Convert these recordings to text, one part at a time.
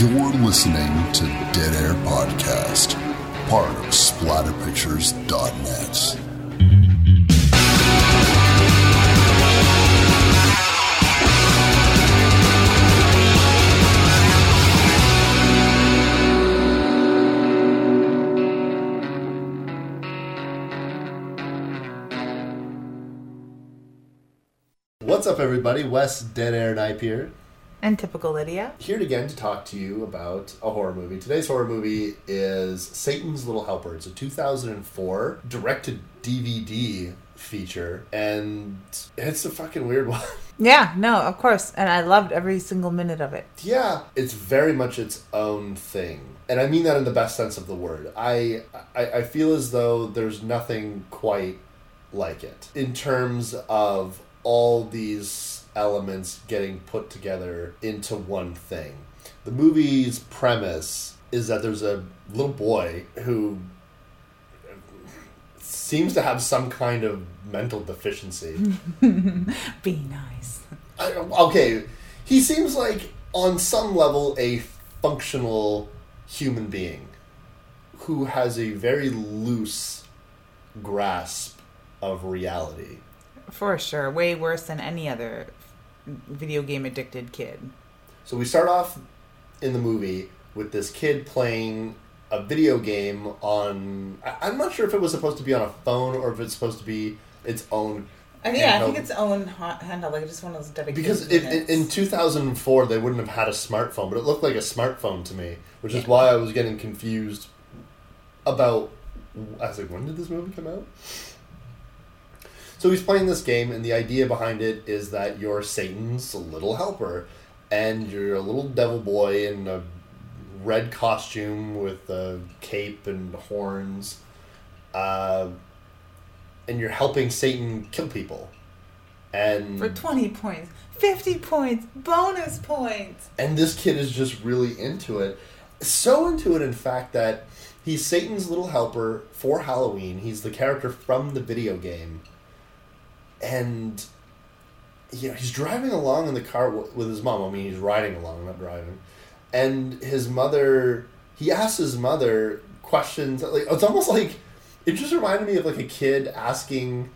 You're listening to Dead Air Podcast, part of SplatterPictures.net. What's up, everybody? Wes Dead Air Knipe here. And typical Lydia. Here again to talk to you about a horror movie. Today's horror movie is Satan's Little Helper. It's a 2004 directed DVD feature, and it's a fucking weird one. Yeah, no, of course. And I loved every single minute of it. yeah, it's very much its own thing. And I mean that in the best sense of the word. I, I, I feel as though there's nothing quite like it in terms of all these elements getting put together into one thing. The movie's premise is that there's a little boy who seems to have some kind of mental deficiency. Be nice. I, okay, he seems like on some level a functional human being who has a very loose grasp of reality. For sure. Way worse than any other video game addicted kid. So we start off in the movie with this kid playing a video game on. I- I'm not sure if it was supposed to be on a phone or if it's supposed to be its own. I think, yeah, I think it's own ha- handheld, like just one of those dedicated Because it, in, in 2004 they wouldn't have had a smartphone, but it looked like a smartphone to me, which is why I was getting confused about. I was like, when did this movie come out? So he's playing this game, and the idea behind it is that you're Satan's little helper, and you're a little devil boy in a red costume with a cape and horns, uh, and you're helping Satan kill people. And For 20 points, 50 points, bonus points. and this kid is just really into it. So into it, in fact, that he's Satan's little helper for Halloween. He's the character from the video game, and you know he's driving along in the car w- with his mom. I mean, he's riding along, not driving. And his mother, he asks his mother questions. Like it's almost like it just reminded me of like a kid asking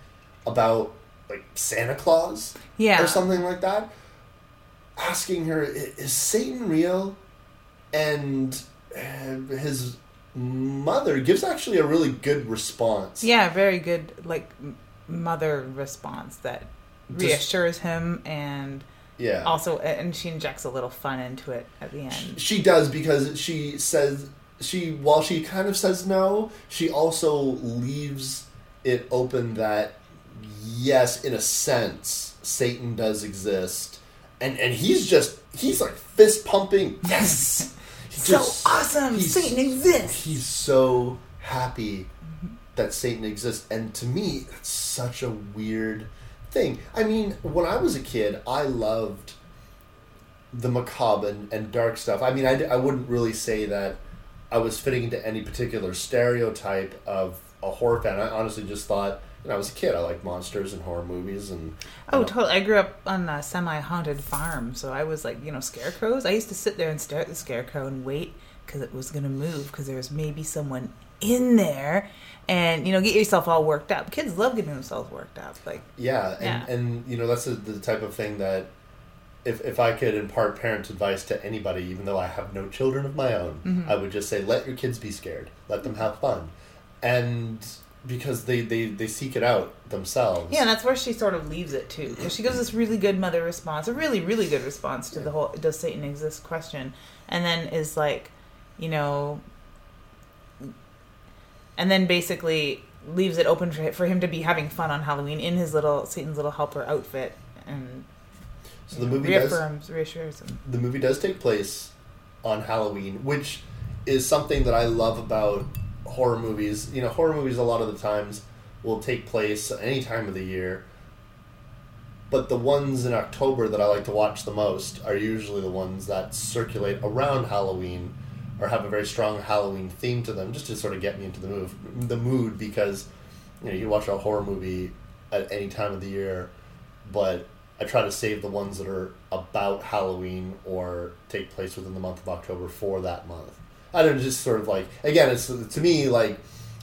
about like Santa Claus Yeah. or something like that, asking her, "Is Satan real?" And uh, his mother gives actually a really good response. Yeah, very good, like, mother response that reassures him and yeah. also, and she injects a little fun into it at the end. She does because she says she while she kind of says no, she also leaves it open that yes, in a sense, Satan does exist. And and he's just he's like fist pumping. Yes. He So awesome! he's- Satan exists! he's so happy mm-hmm. That Satan exists, and to me, it's such a weird thing. I mean, when I was a kid, I loved the macabre and, and dark stuff. I mean, I wouldn't really say that I was fitting into any particular stereotype of a horror fan. I honestly just thought when I was a kid, I liked monsters and horror movies and. Oh, and- totally. I grew up on a semi-haunted farm, so I was like, you know, scarecrows. I used to sit there and stare at the scarecrow and wait because it was going to move because there was maybe someone in there, and you know, get yourself all worked up. Kids love getting themselves worked up. Like, Yeah, and, Yeah. and you know that's the, the type of thing that if if I could impart parents' advice to anybody, even though I have no children of my own, Mm-hmm. I would just say let your kids be scared, let them have fun, and because they they they seek it out themselves. yeah, and that's where she sort of leaves it too, because she gives this really good mother response, a really really good response to the whole "Does Satan exist?" question, and then is like, you know, and then basically leaves it open for, for him to be having fun on Halloween in his little Satan's little helper outfit, and So the movie does reaffirms, reassures him. the movie does take place on Halloween, which is something that I love about horror movies. You know, horror movies a lot of the times will take place any time of the year. But the ones in October that I like to watch the most are usually the ones that circulate around Halloween or have a very strong Halloween theme to them, just to sort of get me into the move, the mood. Because you know, you watch a horror movie at any time of the year, but I try to save the ones that are about Halloween or take place within the month of October for that month. I don't know, just sort of like again, it's to me like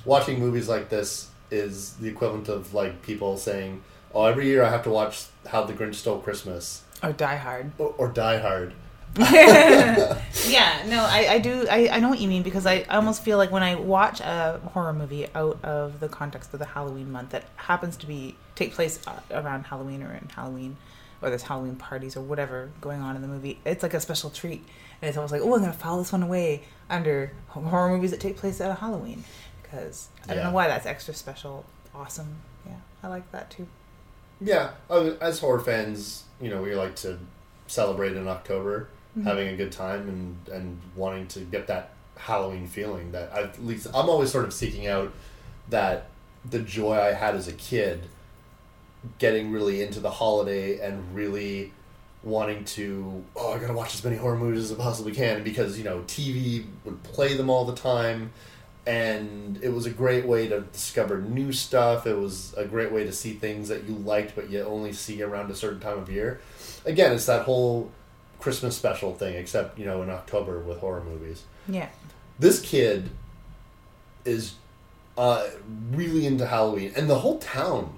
watching movies like this is the equivalent of like people saying, "Oh, every year I have to watch How the Grinch Stole Christmas." Or Die Hard. or, or Die Hard. yeah, no, I, I do. I, I know what you mean because I, I almost feel like when I watch a horror movie out of the context of the Halloween month that happens to be take place uh, around Halloween or in Halloween, or there's Halloween parties or whatever going on in the movie, it's like a special treat, and it's almost like, oh, I'm gonna file this one away under horror movies that take place at Halloween because I don't know why that's extra special, awesome. Yeah, I like that too. Yeah, as horror fans, you know, we like to celebrate in October, Mm-hmm. having a good time and and wanting to get that Halloween feeling. That I, at least I'm always sort of seeking out that the joy I had as a kid, getting really into the holiday and really wanting to oh I gotta watch as many horror movies as I possibly can because you know TV would play them all the time and it was a great way to discover new stuff. It was a great way to see things that you liked but you only see around a certain time of year. Again, it's that whole Christmas special thing, except you know in October with horror movies. Yeah, This kid is uh, really into Halloween, and the whole town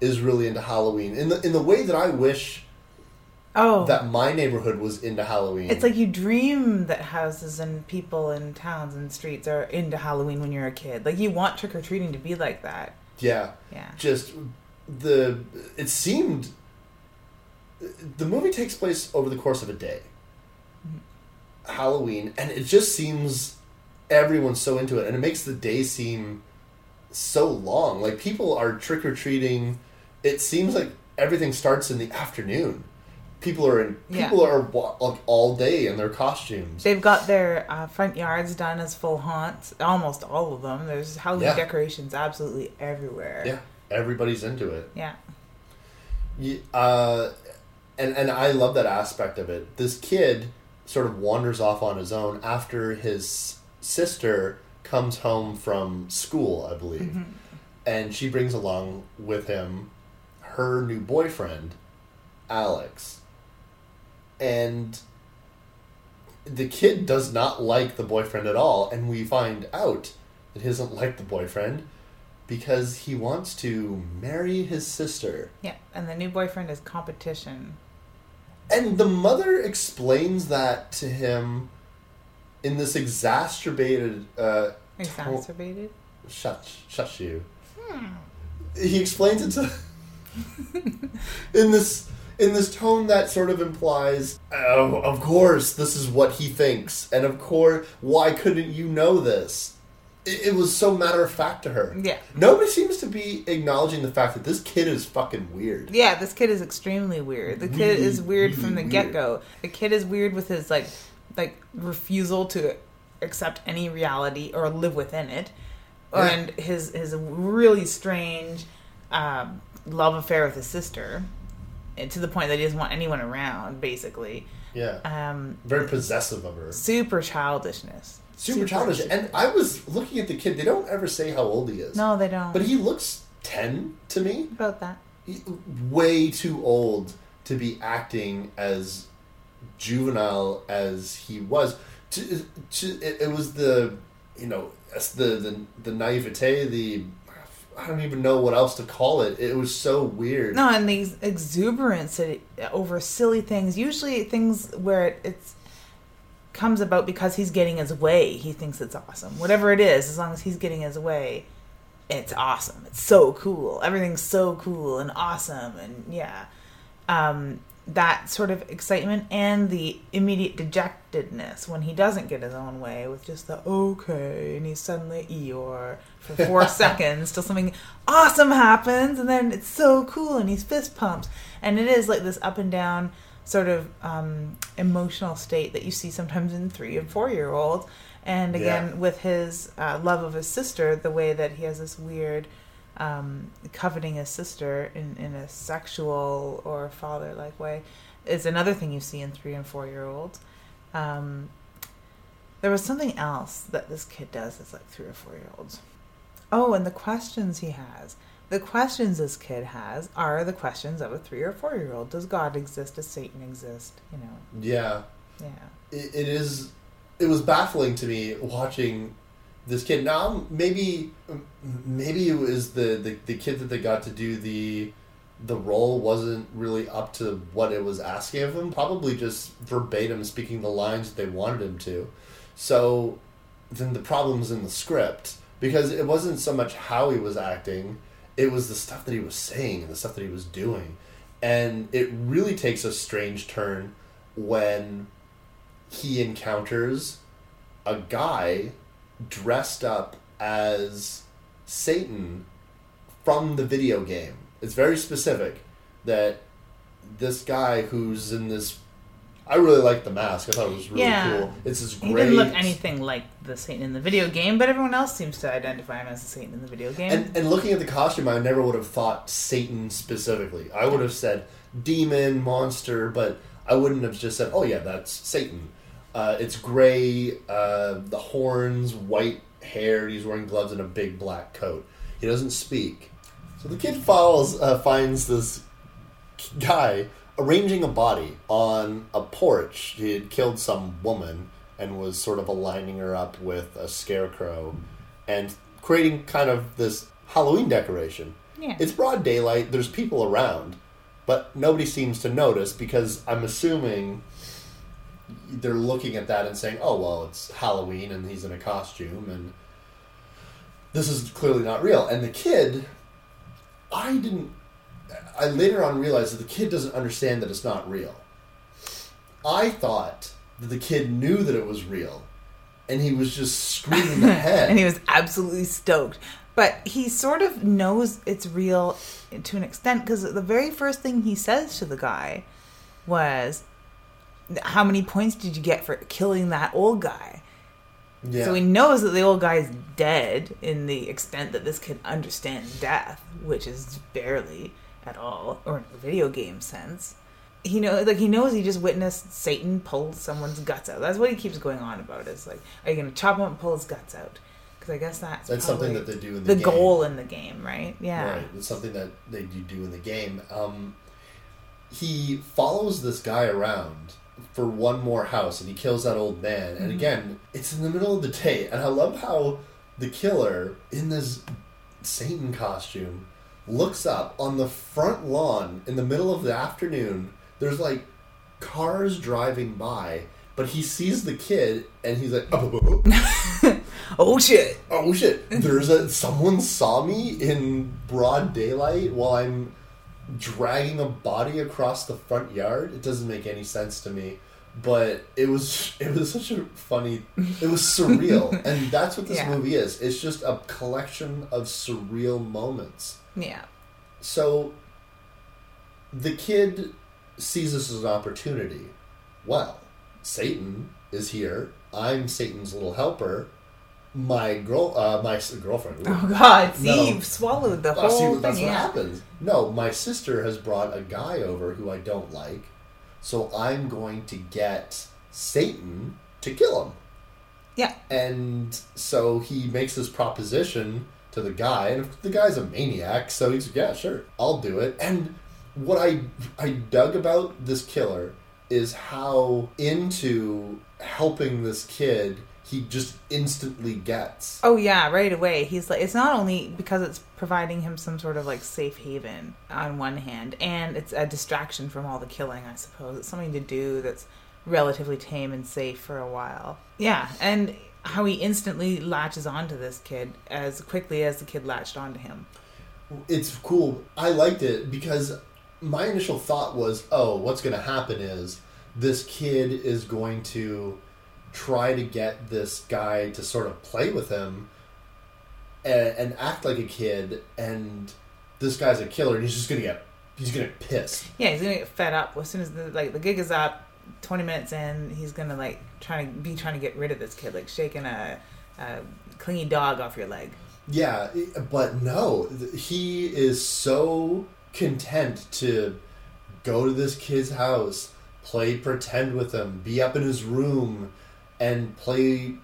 is really into Halloween in the in the way that I wish oh, that my neighborhood was into Halloween. It's like you dream that houses and people and towns and streets are into Halloween when you're a kid. Like you want trick or treating to be like that. yeah, Yeah. just the it seemed the movie takes place over the course of a day halloween and it just seems everyone's so into it and it makes the day seem so long like people are trick-or-treating it seems like everything starts in the afternoon people are in Yeah. people are like all day in their costumes They've got their uh, front yards done as full haunts. Almost all of them. There's Halloween Yeah. decorations absolutely everywhere. yeah everybody's into it Yeah. Ye- uh, and and I love that aspect of it. This kid sort of wanders off on his own after his sister comes home from school, I believe, mm-hmm. and she brings along with him her new boyfriend, Alex, and the kid does not like the boyfriend at all, and we find out that he doesn't like the boyfriend because he wants to marry his sister. Yeah. And the new boyfriend is competition. And the mother explains that to him in this exacerbated uh Exacerbated. shut shut you. He explains it to in this in this tone that sort of implies, oh, of course, this is what he thinks, and of course, why couldn't you know this? It, it was so matter of fact to her. Yeah. Nobody seems to be acknowledging the fact that this kid is fucking weird. Yeah, this kid is extremely weird. The kid Really, is weird really from the get go. The kid is weird with his like like refusal to accept any reality or live within it, Yeah. and his his really strange um, love affair with his sister, and to the point that he doesn't want anyone around. Basically, Yeah. um, Very possessive of her. super childishness. super childish. And I was looking at the kid. They don't ever say how old he is. no, they don't. But he looks 10 to me. about that. He, way too old to be acting as juvenile as he was. To, to, it, it was the, you know, the, the, the naivete, the. I don't even know what else to call it. It was so weird. No, and these exuberance over silly things. Usually, things where it, it's comes about because he's getting his way. He thinks it's awesome. Whatever it is, as long as he's getting his way, it's awesome. It's so cool. Everything's so cool and awesome, and yeah, um, that sort of excitement and the immediate dejectedness when he doesn't get his own way with just the okay, and he's suddenly Eeyore for four seconds till something awesome happens, and then it's so cool, and he's fist pumps, and it is like this up and down sort of um, emotional state that you see sometimes in three and four year olds. And again, Yeah. with his uh, love of his sister, the way that he has this weird um, coveting his sister in, in a sexual or father like way is another thing you see in three and four year olds. Um, there was something else that this kid does that's like three or four year olds. Oh, and the questions he has the questions this kid has are the questions of a three or four year old. Does God exist? Does Satan exist? You know, Yeah, yeah. it, it is. It was baffling to me watching this kid. Now maybe maybe it was the, the the kid that they got to do the the role wasn't really up to what it was asking of him. Probably just verbatim speaking the lines that they wanted him to. So then the problem's in the script because it wasn't so much how he was acting, it was the stuff that he was saying and the stuff that he was doing. And it really takes a strange turn when he encounters a guy dressed up as Satan from the video game. It's very specific that this guy who's in this. I really like the mask. I thought it was really Yeah. cool. It's this He didn't look anything like the Satan in the video game, but everyone else seems to identify him as the Satan in the video game. And, and looking at the costume, I never would have thought Satan specifically. I would have said demon, monster, but I wouldn't have just said, oh, yeah, that's Satan. Uh, it's gray, uh, the horns, white hair, he's wearing gloves and a big black coat. He doesn't speak. So the kid follows, uh, finds this guy arranging a body on a porch. He had killed some woman and was sort of aligning her up with a scarecrow and creating kind of this Halloween decoration. yeah. It's broad daylight, there's people around, but nobody seems to notice because I'm assuming they're looking at that and saying, oh, well, it's Halloween and he's in a costume and this is clearly not real. And the kid, I didn't. I later on realized that the kid doesn't understand that it's not real. I thought that the kid knew that it was real, and he was just screaming ahead. and he was absolutely stoked. But he sort of knows it's real to an extent because the very first thing he says to the guy was, "How many points did you get for killing that old guy?" yeah. So he knows that the old guy is dead in the extent that this kid understands death, which is barely at all, or in a video game sense. He know, like he knows he just witnessed Satan pull someone's guts out. That's what he keeps going on about. Is like, are you going to chop him up and pull his guts out? Because I guess that's That's something that they do in the the, goal in the game, right? Yeah. Right. It's something that they do do in the game. Um, he follows this guy around for one more house and he kills that old man. And mm-hmm. again, it's in the middle of the day. And I love how the killer in this Satan costume looks up on the front lawn in the middle of the afternoon. There's like cars driving by. But he sees the kid and he's like, oh, Oh, oh, oh. oh shit! oh shit there's a someone saw me in broad daylight while i'm dragging a body across the front yard it doesn't make any sense to me but it was it was such a funny it was surreal and that's what this Yeah. movie is it's just a collection of surreal moments Yeah. so the kid sees this as an opportunity. Well, Satan is here. I'm Satan's little helper. My girl, uh, my girlfriend. Oh god, see, No. you've swallowed the Oh, see, whole that's thing. what happens. No, my sister has brought a guy over who I don't like, so I'm going to get Satan to kill him. Yeah. And so he makes this proposition to the guy, and the guy's a maniac, so he's yeah, sure, I'll do it. And what I I dug about this killer is how into helping this kid he just instantly gets. Oh yeah, right away. He's like it's not only because it's providing him some sort of like safe haven on one hand and it's a distraction from all the killing, I suppose. It's something to do that's relatively tame and safe for a while. Yeah, and how he instantly latches onto this kid as quickly as the kid latched onto him. it's cool. I liked it because my initial thought was, oh, what's going to happen is this kid is going to try to get this guy to sort of play with him and, and act like a kid, and this guy's a killer, and he's just to get he's to get pissed. Yeah, he's gonna get fed up as soon as the like the gig is up. Twenty minutes in, he's gonna like trying to be trying to get rid of this kid, like shaking a, a clingy dog off your leg. Yeah, but no, he is so content to go to this kid's house, play pretend with him, be up in his room, and play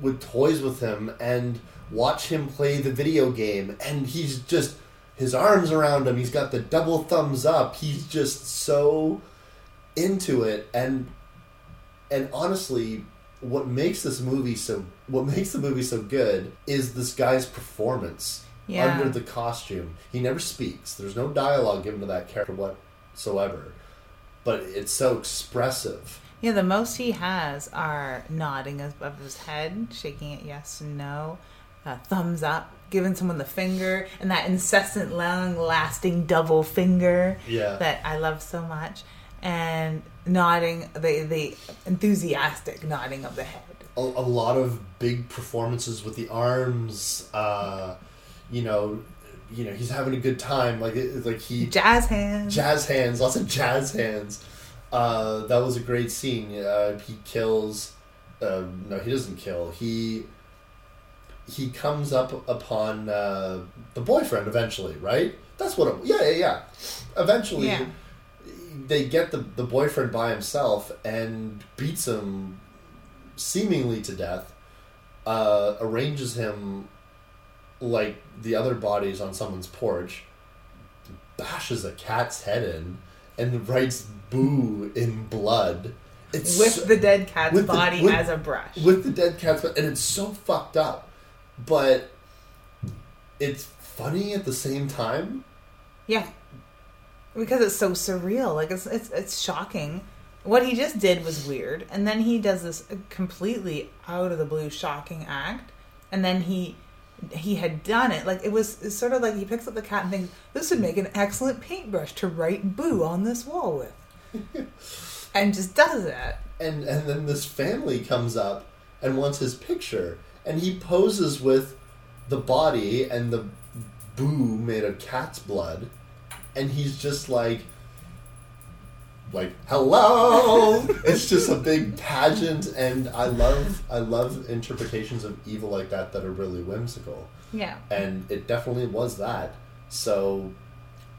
with toys with him, and watch him play the video game. And he's just, his arms around him. He's got the double thumbs up. He's just so into it, and and honestly, what makes this movie so what makes the movie so good is this guy's performance Yeah. under the costume. He never speaks. There's no dialogue given to that character whatsoever, but it's so expressive. Yeah, the most he has are nodding of of his head, shaking it yes and no, uh, thumbs up, giving someone the finger, and that incessant, long lasting double finger Yeah. that I love so much, and nodding, the, the enthusiastic nodding of the head. a, a lot of big performances with the arms. Uh, you know, you know he's having a good time. Like it, like he Jazz hands. jazz hands, lots of jazz hands. Uh, that was a great scene. Uh, he kills. Uh, no, he doesn't kill. He he comes up upon uh, the boyfriend eventually, right? That's what. It, yeah, yeah, yeah. Eventually, Yeah. they get the the boyfriend by himself and beats him seemingly to death. Uh, arranges him like the other bodies on someone's porch. Bashes a cat's head in and writes "boo" in blood. It's with so- the dead cat's the- body with- as a brush. with the dead cat's body, and it's so fucked up, but it's funny at the same time. Yeah, because it's so surreal. Like it's it's it's shocking. What he just did was weird, and then he does this completely out of the blue, shocking act, and then he he had done it. Like it was it's sort of like he picks up the cat and thinks this would make an excellent paintbrush to write "boo" on this wall with, and just does it. and and then this family comes up and wants his picture. And he poses with the body and the boo made of cat's blood. And he's just like like hello. It's just a big pageant and i love i love interpretations of evil like that that are really whimsical. Yeah, and it definitely was that. So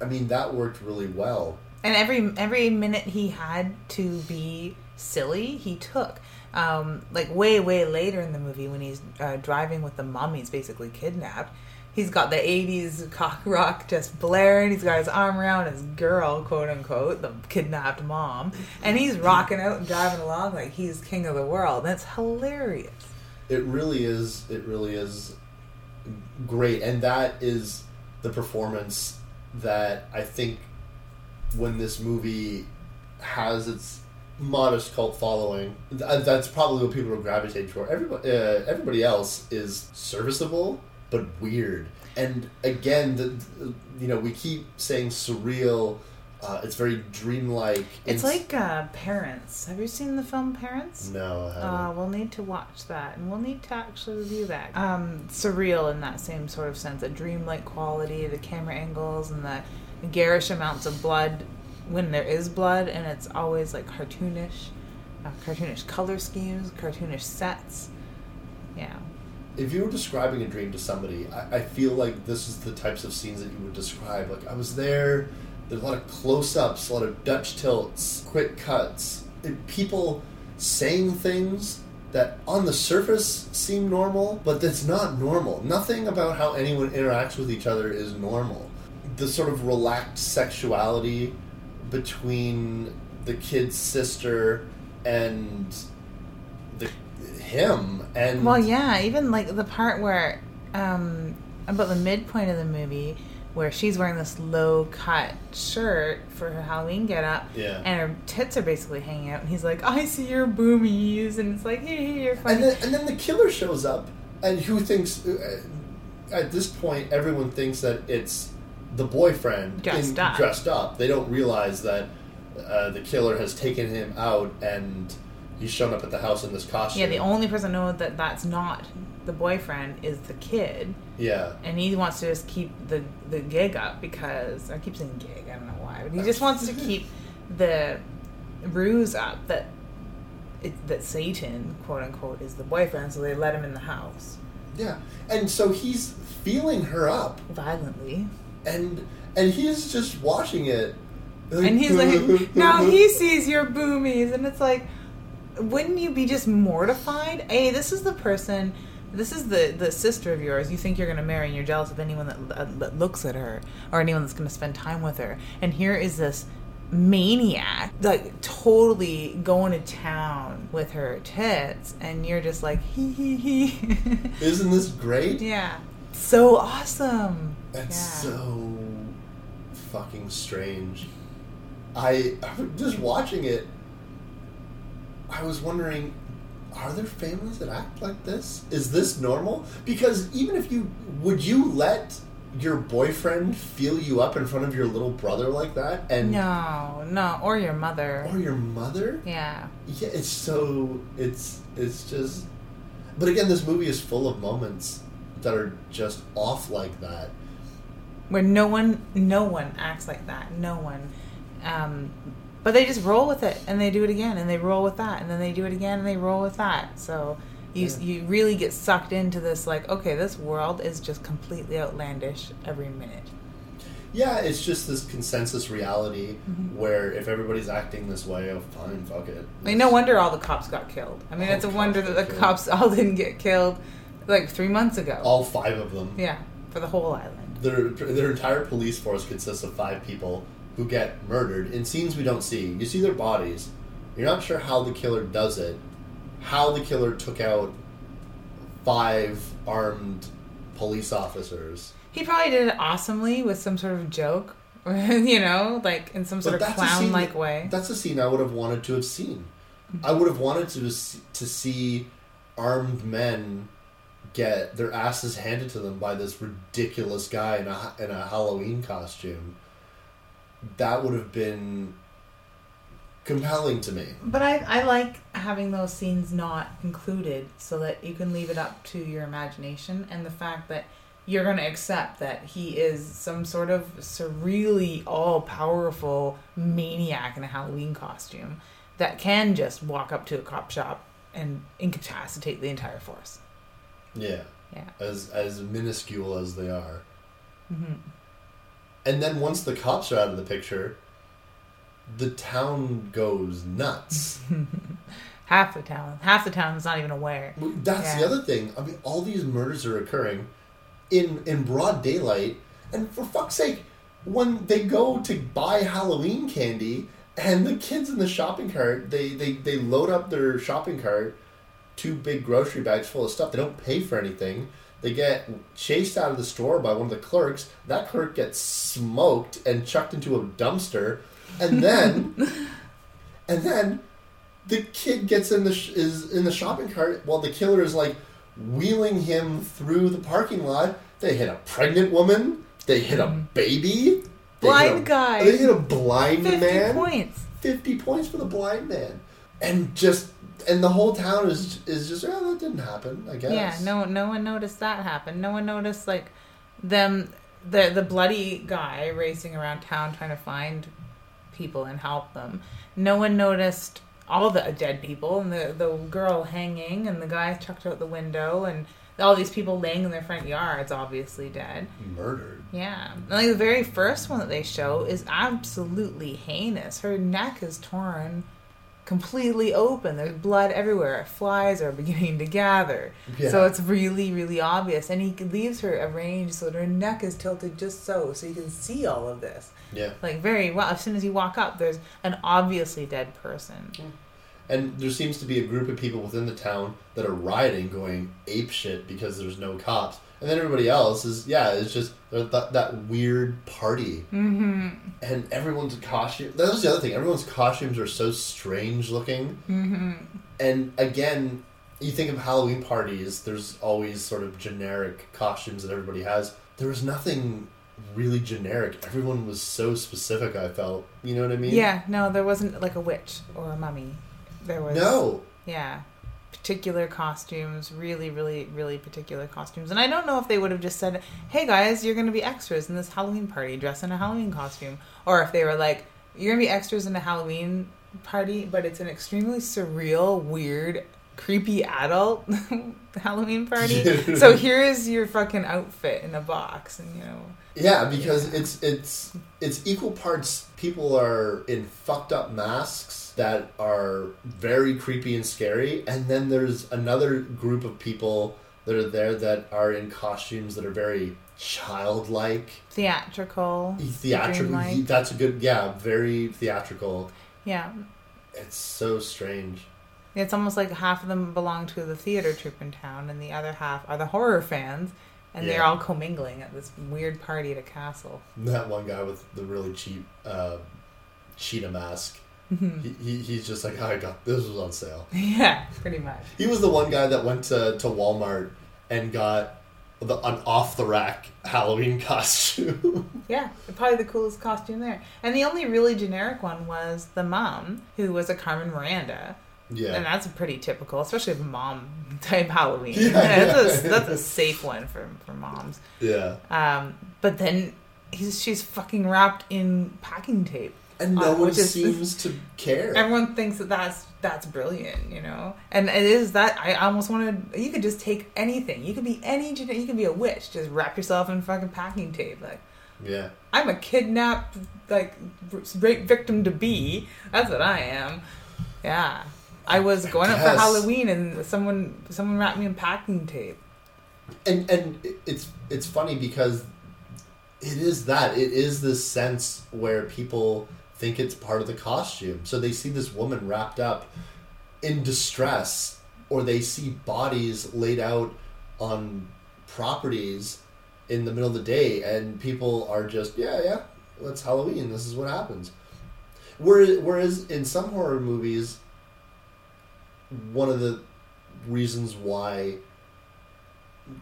i mean that worked really well. And every every minute he had to be silly he took. Um, like way way later in the movie when he's uh, driving with the mummies basically kidnapped he's got the 80s cock rock just blaring. He's got his arm around his girl quote unquote the kidnapped mom. And he's rocking out and driving along like he's king of the world. That's hilarious. It really is. It really is great, and that is the performance that I think when this movie has its modest cult following, th- that's probably what people will gravitate toward. Everybody, uh, everybody else is serviceable but weird. And again, the, you know, we keep saying surreal. Uh, it's very dreamlike. it's Ins- like uh, parents have you seen the film parents no, I haven't. Uh, we'll need to watch that, and we'll need to actually review that. Um, surreal in that same sort of sense, a dreamlike quality, the camera angles, and the garish amounts of blood when there is blood, and it's always like cartoonish, uh, cartoonish color schemes, cartoonish sets. Yeah, if you were describing a dream to somebody, I, I feel like this is the types of scenes that you would describe. Like I was there. There's a lot of close-ups, a lot of Dutch tilts, quick cuts, people saying things that on the surface seem normal, but that's not normal. Nothing about how anyone interacts with each other is normal. The sort of relaxed sexuality between the kid's sister and him and Well, yeah, even like the part where, um, about the midpoint of the movie, where she's wearing this low cut shirt for her Halloween get up, Yeah. and her tits are basically hanging out, and he's like, I see your boomies, and it's like, hey, hey, you're funny. And then, and then the killer shows up, and who thinks? Uh, at this point, everyone thinks that it's the boyfriend Dressed in- up. dressed up. They don't realize that uh, the killer has taken him out, and he's shown up at the house in this costume. yeah, the only person know that that's not the boyfriend is the kid, yeah. and he wants to just keep the the gig up because I keep saying gig, I don't know why, but he just wants to keep the ruse up that it, that Satan, quote unquote, is the boyfriend, so they let him in the house Yeah, and so he's feeling her up, violently, and and he's just watching it. and he's like, "Now he sees your boomies," and it's like, wouldn't you be just mortified? A, this is the person this is the the sister of yours you think you're going to marry and you're jealous of anyone that, uh, that looks at her or anyone that's going to spend time with her and here is this maniac like totally going to town with her tits and you're just like hee hee hee Isn't this great? yeah so awesome It's yeah. so fucking strange. I I just watching it. I was wondering, are there families that act like this? Is this normal? Because even if you would you let your boyfriend feel you up in front of your little brother like that, and no no or your mother or your mother? yeah Yeah, it's so it's it's just. But again, this movie is full of moments that are just off like that. where no one no one acts like that no one um, but they just roll with it and they do it again and they roll with that and then they do it again and they roll with that so you Yeah. you really get sucked into this like okay this world is just completely outlandish every minute Yeah, it's just this consensus reality Mm-hmm. where if everybody's acting this way, oh fine, fuck it. I mean, no wonder all the cops got killed. I mean, All it's a wonder that the killed. cops all didn't get killed like three months ago. All five of them. yeah, for the whole island. Their their entire police force consists of five people who get murdered in scenes we don't see. You see their bodies. You're not sure how the killer does it. How the killer took out five armed police officers. He probably did it awesomely with some sort of joke, you know, like in some sort of But a scene clown-like way. That's a scene I would have wanted to have seen. Mm-hmm. I would have wanted to to see armed men get their asses handed to them by this ridiculous guy in a in a Halloween costume. That would have been compelling to me. But I, I like having those scenes not included so that you can leave it up to your imagination and the fact that you're going to accept that he is some sort of surreally all powerful maniac in a Halloween costume that can just walk up to a cop shop and incapacitate the entire force. Yeah, Yeah. as as minuscule as they are. hmm And then once the cops are out of the picture, the town goes nuts. Half the town, half the town is not even aware. That's the other thing. I mean, all these murders are occurring in in broad daylight, and for fuck's sake, when they go to buy Halloween candy, and the kids in the shopping cart, they they they load up their shopping cart, two big grocery bags full of stuff. They don't pay for anything. They get chased out of the store by one of the clerks. That clerk gets smoked and chucked into a dumpster, and then, and then the kid gets in the sh- is in the shopping cart while the killer is like wheeling him through the parking lot. They hit a pregnant woman. They hit a mm. baby. They. Blind a, guy. They hit a blind 50 man. points. Fifty points for the blind man, and just and the whole town is is just oh that didn't happen. I guess. Yeah, no, no one noticed that happen. No one noticed like them, the the bloody guy racing around town trying to find people and help them. No one noticed all the dead people and the the girl hanging and the guy chucked out the window and all these people laying in their front yards, obviously dead. Murdered. Yeah, And, like the very first one that they show is absolutely heinous. Her neck is torn completely open. There's blood everywhere. Flies are beginning to gather. Yeah. So it's really, really obvious. And he leaves her arranged so that her neck is tilted just so, so you can see all of this. Yeah. Like very well. As soon as you walk up, there's an obviously dead person. And there seems to be a group of people within the town that are rioting, going ape shit because there's no cops. And then everybody else is, yeah, it's just that, that weird party. Mm-hmm. And everyone's costume. That was the other thing. Everyone's costumes are so strange looking. Mm-hmm. And again, you think of Halloween parties, there's always sort of generic costumes that everybody has. There was nothing really generic. Everyone was so specific, I felt. You know what I mean? Yeah, no, there wasn't like a witch or a mummy. There was No. Yeah. Particular costumes, really, really, really particular costumes. And I don't know if they would have just said, hey guys, you're going to be extras in this Halloween party, dress in a Halloween costume. Or if they were like, you're going to be extras in a Halloween party, but it's an extremely surreal, weird, creepy adult Halloween party. so here is your fucking outfit in a box. And, you know, Yeah, because it's it's it's equal parts people are in fucked up masks that are very creepy and scary, and then there's another group of people that are there that are in costumes that are very childlike, Theatrical. theatrical. That's a good, yeah, very theatrical. Yeah. It's so strange. It's almost like half of them belong to the theater troupe in town, and the other half are the horror fans, and they're all commingling at this weird party at a castle. That one guy with the really cheap uh, cheetah mask. Mm-hmm. He, he, he's just like, "Oh, I got this was on sale. yeah, pretty much. He was the one guy that went to, to Walmart and got the, an off the rack Halloween costume. Yeah, probably the coolest costume there. And the only really generic one was the mom, who was a Carmen Miranda. Yeah. And that's a pretty typical, especially a mom type Halloween. Yeah, that's. A, that's a safe one for, for moms. yeah. Um, but then he's, she's fucking wrapped in packing tape. And no Uh, one which is- seems to care. Everyone thinks that that's that's brilliant, you know. And it is that I almost wanted. You could just take anything. You could be any. You could be a witch. Just wrap yourself in fucking packing tape. Like yeah. I'm a kidnapped like rape victim to be. That's what I am. Yeah. I was going up for Halloween and someone someone wrapped me in packing tape. And and it's it's funny because it is that it is this sense where people think it's part of the costume. So they see this woman wrapped up in distress, or they see bodies laid out on properties in the middle of the day, and people are just yeah yeah, that's Halloween. This is what happens. Whereas, whereas in some horror movies, one of the reasons why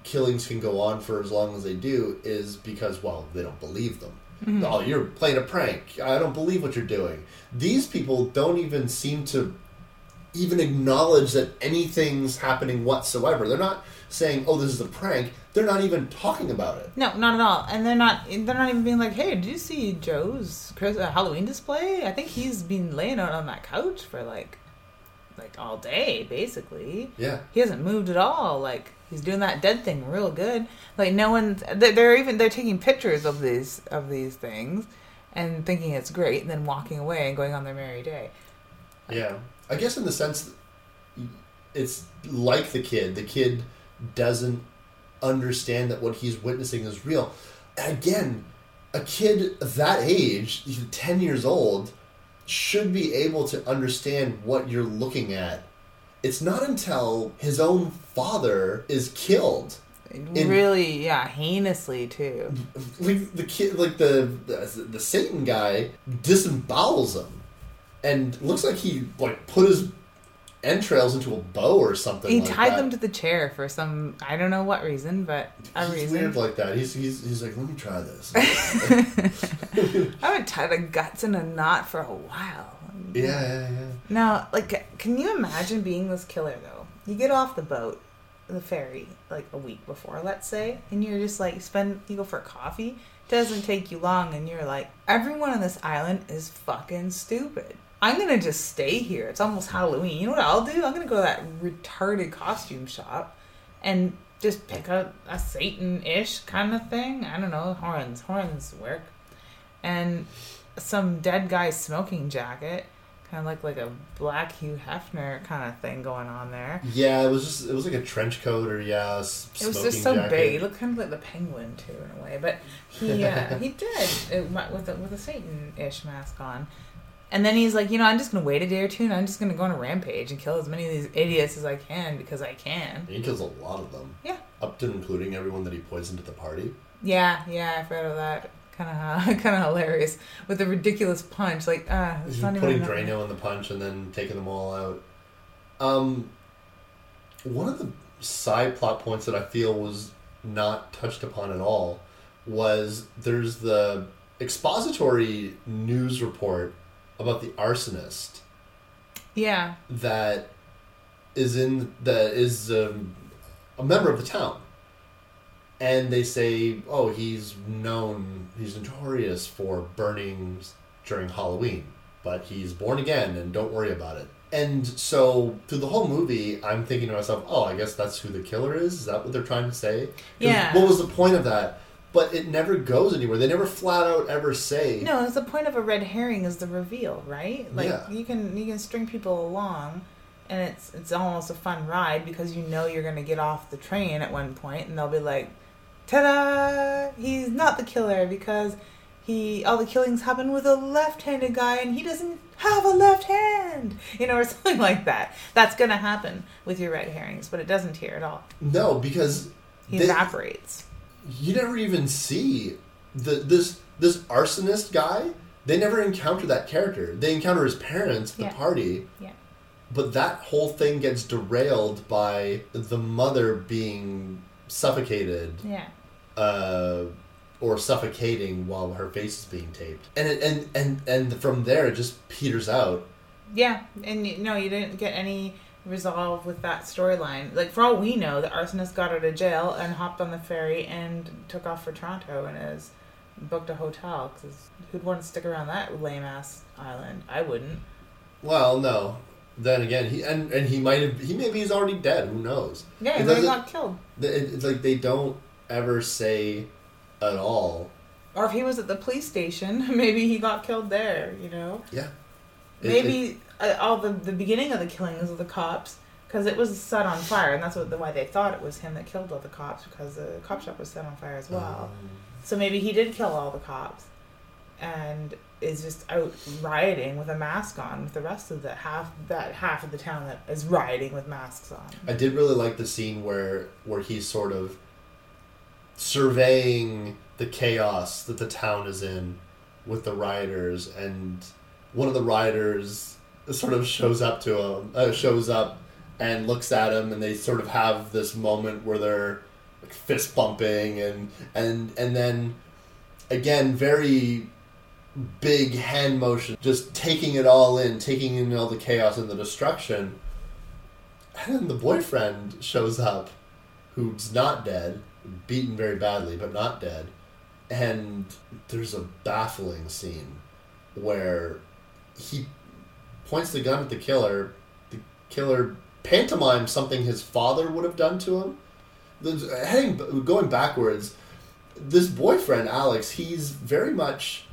killings can go on for as long as they do is because well they don't believe them oh you're playing a prank i don't believe what you're doing these people don't even seem to even acknowledge that anything's happening whatsoever they're not saying oh this is a prank they're not even talking about it No, not at all. And they're not. They're not even being like, "Hey, did you see Joe's uh, Halloween display? I think he's been laying out on that couch for like, like all day, basically. yeah He hasn't moved at all. Like he's doing that dead thing real good. Like no one's. They're, even they're taking pictures of these of these things, and thinking it's great, and then walking away and going on their merry day. Yeah, I guess in the sense, that it's like the kid. The kid doesn't understand that what he's witnessing is real. Again, a kid that age, ten years old, should be able to understand what you're looking at. It's not until his own father is killed really, yeah, heinously too. like the kid like the, the the satan guy disembowels him and looks like he like put his entrails into a bow or something He like tied that. them to the chair for some I don't know what reason, but a he's reason. weird like that he's, he's he's like let me try this I would tie the guts in a knot for a while. yeah yeah yeah Now, like, can you imagine being this killer though? You get off the boat, the ferry, like a week before, let's say, and you're just like spend you go for coffee. Doesn't take you long, and you're like, everyone on this island is fucking stupid. I'm gonna just stay here. It's almost Halloween. You know what I'll do? I'm gonna go to that retarded costume shop and just pick up a Satan-ish kind of thing. I don't know, horns. Horns work. And some dead guy smoking jacket, kind of like like a black Hugh Hefner kind of thing going on there. yeah it was just it was like a trench coat or yeah It was just so jacket. big. He looked kind of like the penguin too, in a way. But he uh, he did it, with a, with a Satan-ish mask on. And then he's like, you know, I'm just gonna wait a day or two, and I'm just gonna go on a rampage and kill as many of these idiots as I can because I can. he kills a lot of them Yeah, up to including everyone that he poisoned at the party yeah, yeah. I forgot of that. Kind of, kind of hilarious with the ridiculous punch. Like, uh, it's He's not putting even. Drano in the punch and then taking them all out. Um, one of the side plot points that I feel was not touched upon at all was there's the expository news report about the arsonist Yeah, that is in that is um, a member of the town. And they say oh he's known he's notorious for burning during halloween but he's born again and don't worry about it. And so through the whole movie i'm thinking to myself oh i guess that's who the killer is? Is that what they're trying to say?" Yeah. what was the point of that but it never goes anywhere they never flat out ever say No, it's the point of a red herring is the reveal, right? Like Yeah. you can you can string people along, and it's it's almost a fun ride because you know you're gonna get off the train at one point, and they'll be like, "Ta-da! He's not the killer because he all the killings happen with a left-handed guy, and he doesn't have a left hand," you know, or something like that. That's gonna happen with your red herrings, but it doesn't here at all. No, because He they- evaporates. You never even see the this this arsonist guy. They never encounter that character. They encounter his parents at the Yeah. party, Yeah. but that whole thing gets derailed by the mother being suffocated Yeah. uh, or suffocating while her face is being taped, and it, and and and from there it just peters out. Yeah, and no, you didn't get any resolve with that storyline. Like for all we know, the arsonist got out of jail and hopped on the ferry and took off for Toronto and has booked a hotel. Because who'd want to stick around that lame ass island? I wouldn't. Well, no. Then again, he and, and he might have he maybe he's already dead. Who knows? Yeah, he might got killed. It- It's like they don't ever say at all. Or if he was at the police station, maybe he got killed there. You know, Yeah. It- maybe uh, all the the beginning of the killings of the cops. Because it was set on fire, and that's what the why they thought it was him that killed all the cops. Because the cop shop was set on fire as well. Um, So maybe he did kill all the cops and is just out rioting with a mask on with the rest of the half that half of the town that is rioting with masks on. I did really like the scene where where he's sort of surveying the chaos that the town is in with the rioters, and one of the rioters sort of shows up to him, uh, shows up and looks at him, and they sort of have this moment where they're like fist bumping, and and and then again very big hand motion, just taking it all in, taking in all the chaos and the destruction. And then the boyfriend shows up, who's not dead, beaten very badly, but not dead. And there's a baffling scene where he points the gun at the killer. The killer pantomimes something his father would have done to him. Heading going backwards, this boyfriend Alex, he's very much.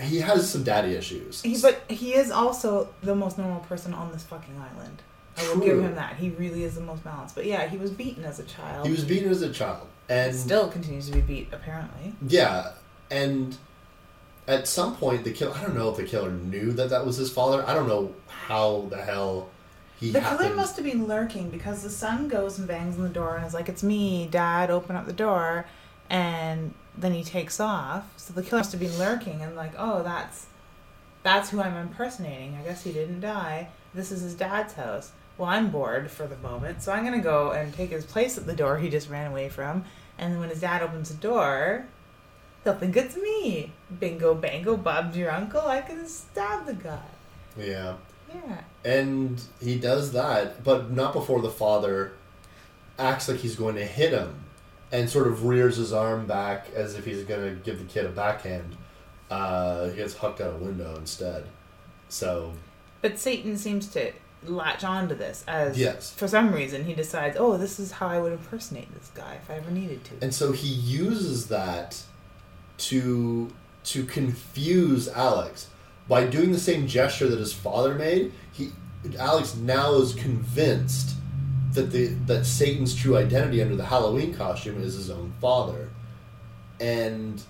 He has some daddy issues. He, but he is also the most normal person on this fucking island. I will True. give him that. He really is the most balanced. But yeah, he was beaten as a child. He was beaten as a child, and still continues to be beat apparently. Yeah, and at some point, the killer. I don't know if the killer knew that that was his father. I don't know how the hell he. The killer must have been lurking because the son goes and bangs on the door and is like, "It's me, Dad. Open up the door," and then he takes off. So the killer must have been lurking and like, "Oh, that's that's who I'm impersonating. I guess he didn't die. This is his dad's house. Well, I'm bored for the moment, so I'm gonna go and take his place at the door he just ran away from. And then when his dad opens the door." Think it's me. Bingo, bango, Bob's your uncle. I can stab the guy. Yeah, Yeah. and he does that, but not before the father acts like he's going to hit him, and sort of rears his arm back as if he's going to give the kid a backhand. Uh, he gets hucked out a window instead. So But Satan seems to latch on to this as Yes. for some reason he decides, oh, this is how I would impersonate this guy if I ever needed to. and so he uses that to to confuse Alex by doing the same gesture that his father made. He Alex now is convinced that the that Satan's true identity under the Halloween costume is his own father, and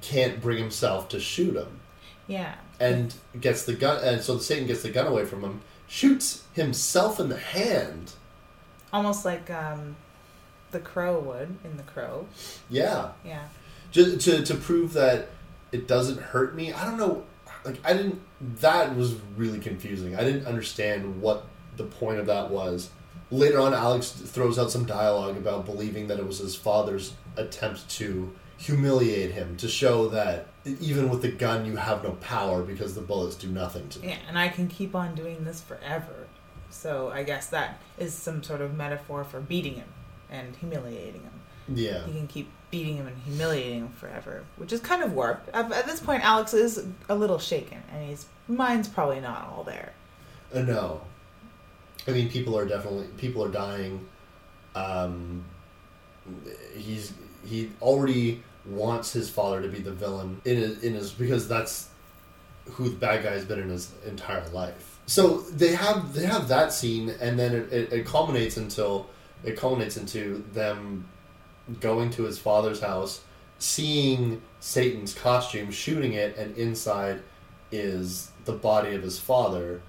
can't bring himself to shoot him, yeah. and gets the gun, and so Satan gets the gun away from him, shoots himself in the hand. Almost like um, the crow would in the crow. Yeah, Yeah. Just to to prove that it doesn't hurt me. I don't know. Like I didn't. That was really confusing. I didn't understand what the point of that was. Later on, Alex throws out some dialogue about believing that it was his father's attempt to humiliate him, to show that even with the gun, you have no power because the bullets do nothing to me. Yeah, and I can keep on doing this forever. So I guess that is some sort of metaphor for beating him and humiliating him. Yeah. You can keep beating him and humiliating him forever, which is kind of warped. At, this point, Alex is a little shaken, and his mind's probably not all there. Uh, no. I mean, people are definitely people are dying. Um, he's he already wants his father to be the villain in his, in his because that's who the bad guy's been in his entire life. so they have they have that scene, and then it, it, it culminates until it culminates into them going to his father's house, seeing Satan's costume, shooting it, and inside is the body of his father.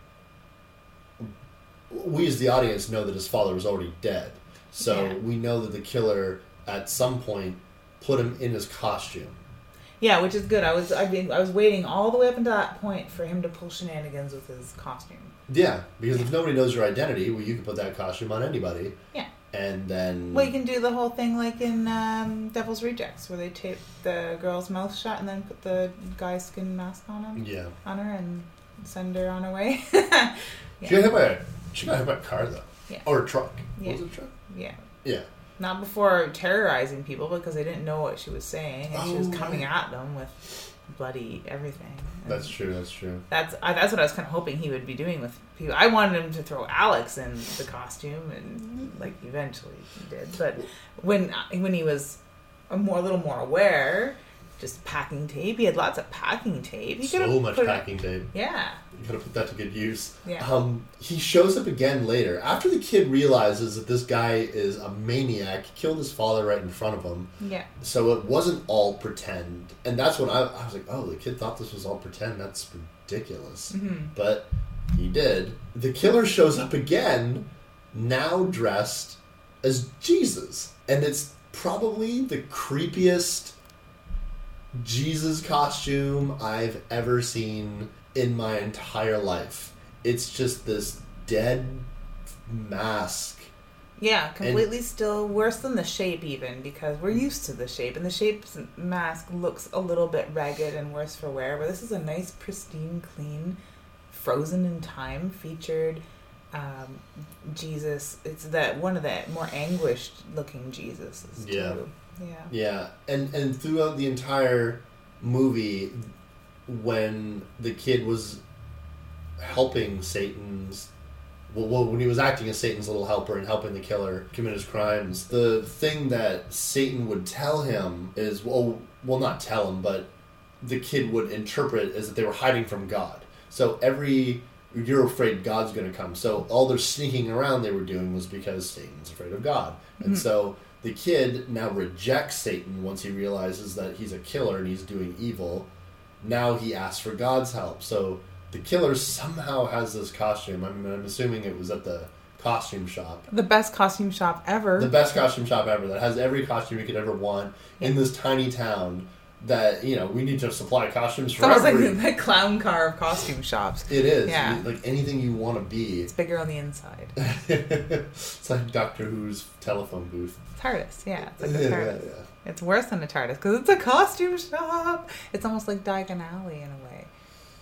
We, as the audience, know that his father was already dead, so Yeah. we know that the killer at some point put him in his costume. Yeah, which is good. I was been I was waiting all the way up until that point for him to pull shenanigans with his costume. Yeah, because if nobody knows your identity, well, you can put that costume on anybody, Yeah. And then Well, you can do the whole thing like in um, Devil's Rejects, where they tape the girl's mouth shut and then put the guy's skin mask on him, yeah. on her, and send her on her way. She got hit by a she got hit by a car though, Yeah. or a truck. Yeah. Was it a truck? yeah. Yeah. Not before terrorizing people because they didn't know what she was saying, and she was Oh, coming right. at them with bloody everything. That's true. That's true. That's I, that's what I was kind of hoping he would be doing with people. I wanted him to throw Alex in the costume, and like eventually he did. But when when he was a more a little more aware, just packing tape. He had lots of packing tape. He So much packing tape. Yeah, You gotta put that to good use. Yeah. Um, he shows up again later after the kid realizes that this guy is a maniac. He killed his father right in front of him. yeah, So it wasn't all pretend, and that's when I, I was like, "Oh, the kid thought this was all pretend. That's ridiculous." Mm-hmm. But he did. The killer shows up again, now dressed as Jesus, and it's probably the creepiest Jesus costume I've ever seen in my entire life. It's just this dead mask. yeah. Completely still worse than the shape even because we're used to the shape, and the shape's mask looks a little bit ragged and worse for wear. But this is a nice, pristine, clean, frozen in time featured um, Jesus. It's that one of the more anguished looking Jesus. Yeah. Too. Yeah. Yeah, and and throughout the entire movie, when the kid was helping Satan's, well, when he was acting as Satan's little helper and helping the killer commit his crimes, the thing that Satan would tell him is, well, well, not tell him, but the kid would interpret is that they were hiding from God. So every you're afraid God's going to come. So all their sneaking around they were doing was because Satan's afraid of God. And mm-hmm. so the kid now rejects Satan once he realizes that he's a killer and he's doing evil. Now he asks for God's help. So the killer somehow has this costume. I mean, I'm assuming it was at the costume shop. The best costume shop ever. The best costume shop ever that has every costume you could ever want in this tiny town that, you know, we need to supply costumes it's for almost like the clown car of costume shops. It is. Yeah. Like anything you want to be. It's bigger on the inside. it's like Doctor Who's telephone booth. TARDIS, yeah. It's like a Yeah, TARDIS. yeah. It's worse than a TARDIS because it's a costume shop. It's almost like Diagon Alley in a way.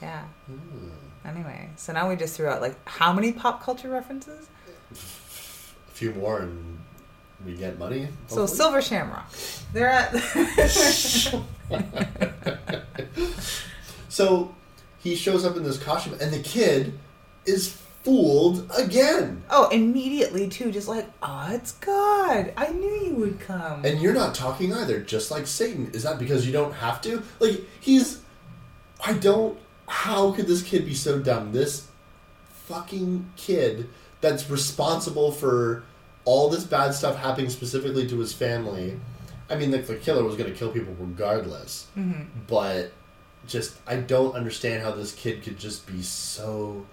Yeah. Hmm. Anyway, so now we just threw out like how many pop culture references? A few more and we get money. So. Silver Shamrock. They're at. So he shows up in this costume and the kid is fooled again. oh, immediately too, just like, oh, it's God. I knew you would come. And you're not talking either, just like Satan. Is that because you don't have to? Like, he's. I don't. How could this kid be so dumb? This fucking kid that's responsible for all this bad stuff happening specifically to his family. I mean, like, the killer was going to kill people regardless. Mhm. But just, I don't understand how this kid could just be so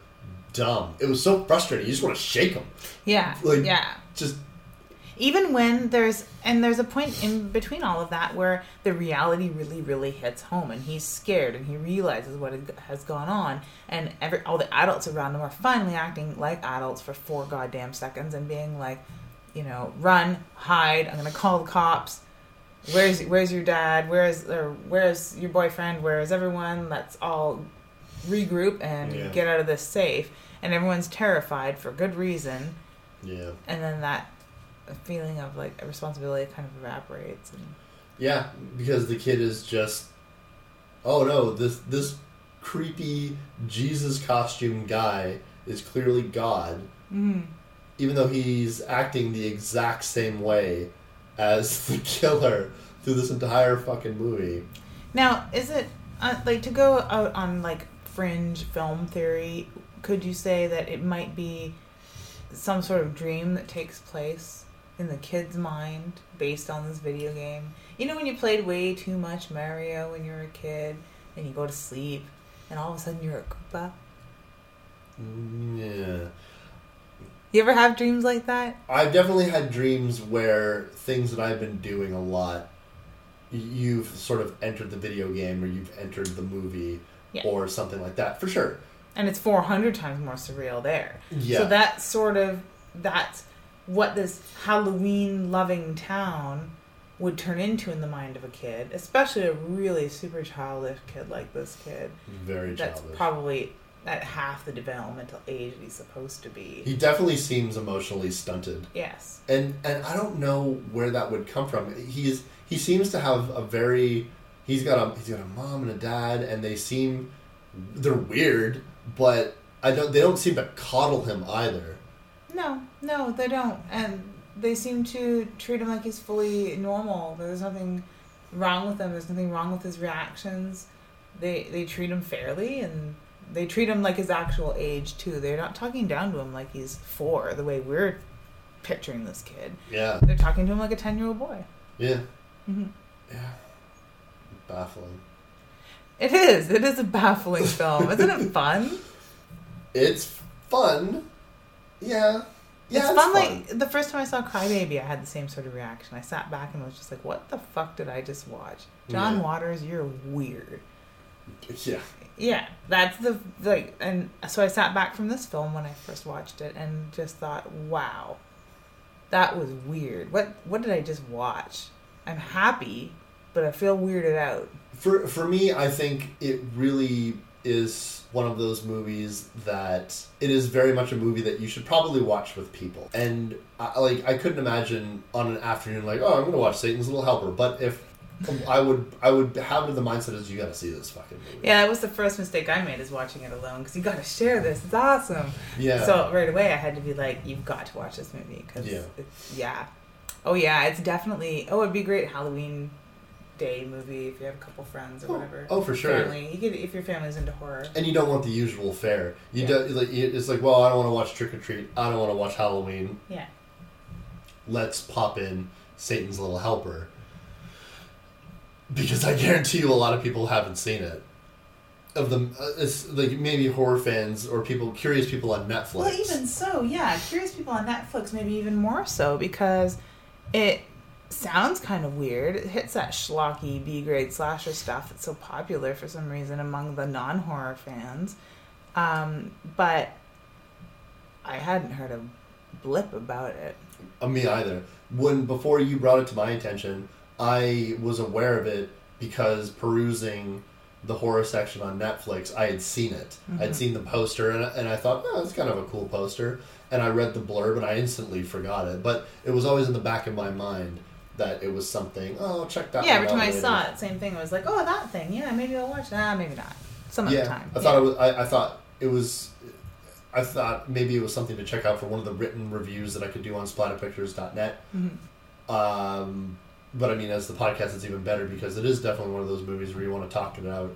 dumb. It was so frustrating. You just want to shake him. Yeah. Like, yeah. Just. even when there's and there's a point in between all of that where the reality really really hits home and he's scared and he realizes what has gone on and every all the adults around him are finally acting like adults for four goddamn seconds and being like you know run hide i'm gonna call the cops where's where's your dad where's or where's your boyfriend where's everyone let's all regroup and Yeah. get out of this safe and everyone's terrified for good reason Yeah. and then that feeling of like responsibility kind of evaporates and Yeah, because the kid is just, oh no, this this creepy Jesus costume guy is clearly God, mm, even though he's acting the exact same way as the killer through this entire fucking movie. now is it uh, like to go out on like fringe film theory could you say that it might be some sort of dream that takes place in the kid's mind based on this video game? You know, when you played way too much Mario when you were a kid and you go to sleep and all of a sudden you're a Koopa? Mm, Yeah. You ever have dreams like that? I've definitely had dreams where things that I've been doing a lot, you've sort of entered the video game or you've entered the movie Yeah. or something like that, for sure. And it's 400 times more surreal there. Yeah. So that's sort of that's what this Halloween loving town would turn into in the mind of a kid, especially a really super childish kid like this kid. Very That's childish. probably at half the developmental age that he's supposed to be. he definitely seems emotionally stunted. yes. and and I don't know where that would come from. He's he seems to have a very he's got a he's got a mom and a dad, and they seem they're weird, but I don't they don't seem to coddle him either. No, no, they don't. And they seem to treat him like he's fully normal. There's nothing wrong with him. There's nothing wrong with his reactions. They they treat him fairly and they treat him like his actual age too. They're not talking down to him like he's four, the way we're picturing this kid. Yeah, They're talking to him like a ten year old boy. yeah, hmm yeah. Baffling. It is. It is a baffling film. Isn't it fun? It's fun. Yeah, yeah. it's, fun, Like the first time I saw Crybaby, I had the same sort of reaction. I sat back and was just like, "What the fuck did I just watch?" John Yeah. Waters, you're weird. yeah. Yeah, that's the like, and so I sat back from this film when I first watched it and just thought, "Wow, that was weird. What what did I just watch?" I'm happy, but I feel weirded out. For for me, I think it really is one of those movies that it is very much a movie that you should probably watch with people. And I, like I couldn't imagine on an afternoon like, oh, I'm going to watch Satan's Little Helper. But if I would, I would have the mindset is you got to see this fucking movie. Yeah, that was the first mistake I made is watching it alone because you got to share this. It's awesome. Yeah. So right away, I had to be like, "You've got to watch this movie because Yeah. yeah, oh yeah, it's definitely oh it'd be great Halloween day movie if you have a couple friends or Oh, whatever. oh, for sure. Family, you could if your family's into horror. and you don't want the usual fare. You Yeah. do like it's like, well, I don't want to watch Trick or Treat. I don't want to watch Halloween. Yeah, let's pop in Satan's Little Helper. Because I guarantee you a lot of people haven't seen it. Of them, uh, it's like maybe horror fans or people, curious people on Netflix. Well, even so, yeah, curious people on Netflix maybe even more so because it sounds kind of weird. It hits that schlocky B grade slasher stuff that's so popular for some reason among the non horror fans. Um, but I hadn't heard a blip about it. Uh, me either. When before you brought it to my attention, I was aware of it because perusing the horror section on Netflix, I had seen it. I'd seen the poster, and, and I thought, oh, that's kind of a cool poster. And I read the blurb, and I instantly forgot it. But it was always in the back of my mind that it was something. Oh, check that. yeah, every time I later." saw it, same thing. It was like, oh, that thing. Yeah, maybe I'll watch that. Maybe not. Some yeah, other time. I thought it was. I, I thought it was. I thought maybe it was something to check out for one of the written reviews that I could do on splatterpictures.net. Mhm. Um, but I mean, as the podcast, it's even better because it is definitely one of those movies where you want to talk it out.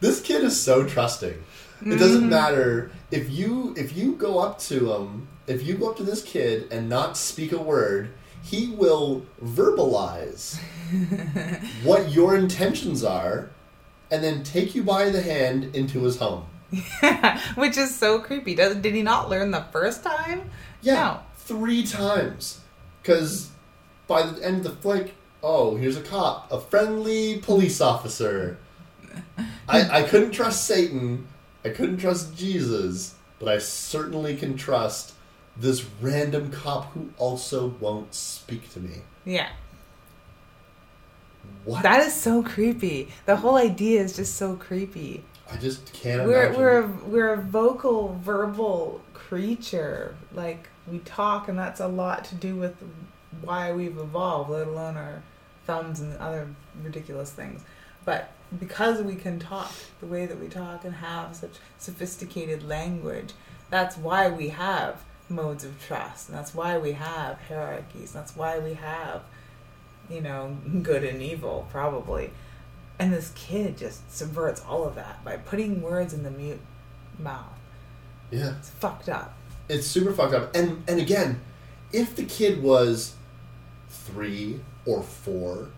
This kid is so trusting. It doesn't matter if you if you go up to him, if you go up to this kid and not speak a word, he will verbalize what your intentions are, and then take you by the hand into his home. Which is so creepy. Does, did he not learn the first time? Yeah, three times. Because by the end of the flick, oh, here's a cop, a friendly police officer. I, I couldn't trust Satan. I couldn't trust Jesus, but I certainly can trust this random cop who also won't speak to me. Yeah. What? That is so creepy. The whole idea is just so creepy. I just can't We're imagine. we're a, we're a vocal, verbal creature. Like we talk, and that's a lot to do with why we've evolved. Let alone our thumbs and other ridiculous things. But because we can talk the way that we talk and have such sophisticated language, that's why we have modes of trust. And that's why we have hierarchies. That's why we have, you know, good and evil, probably. And this kid just subverts all of that by putting words in the mute mouth. Yeah. It's fucked up. It's super fucked up. And and again, if the kid was three or four,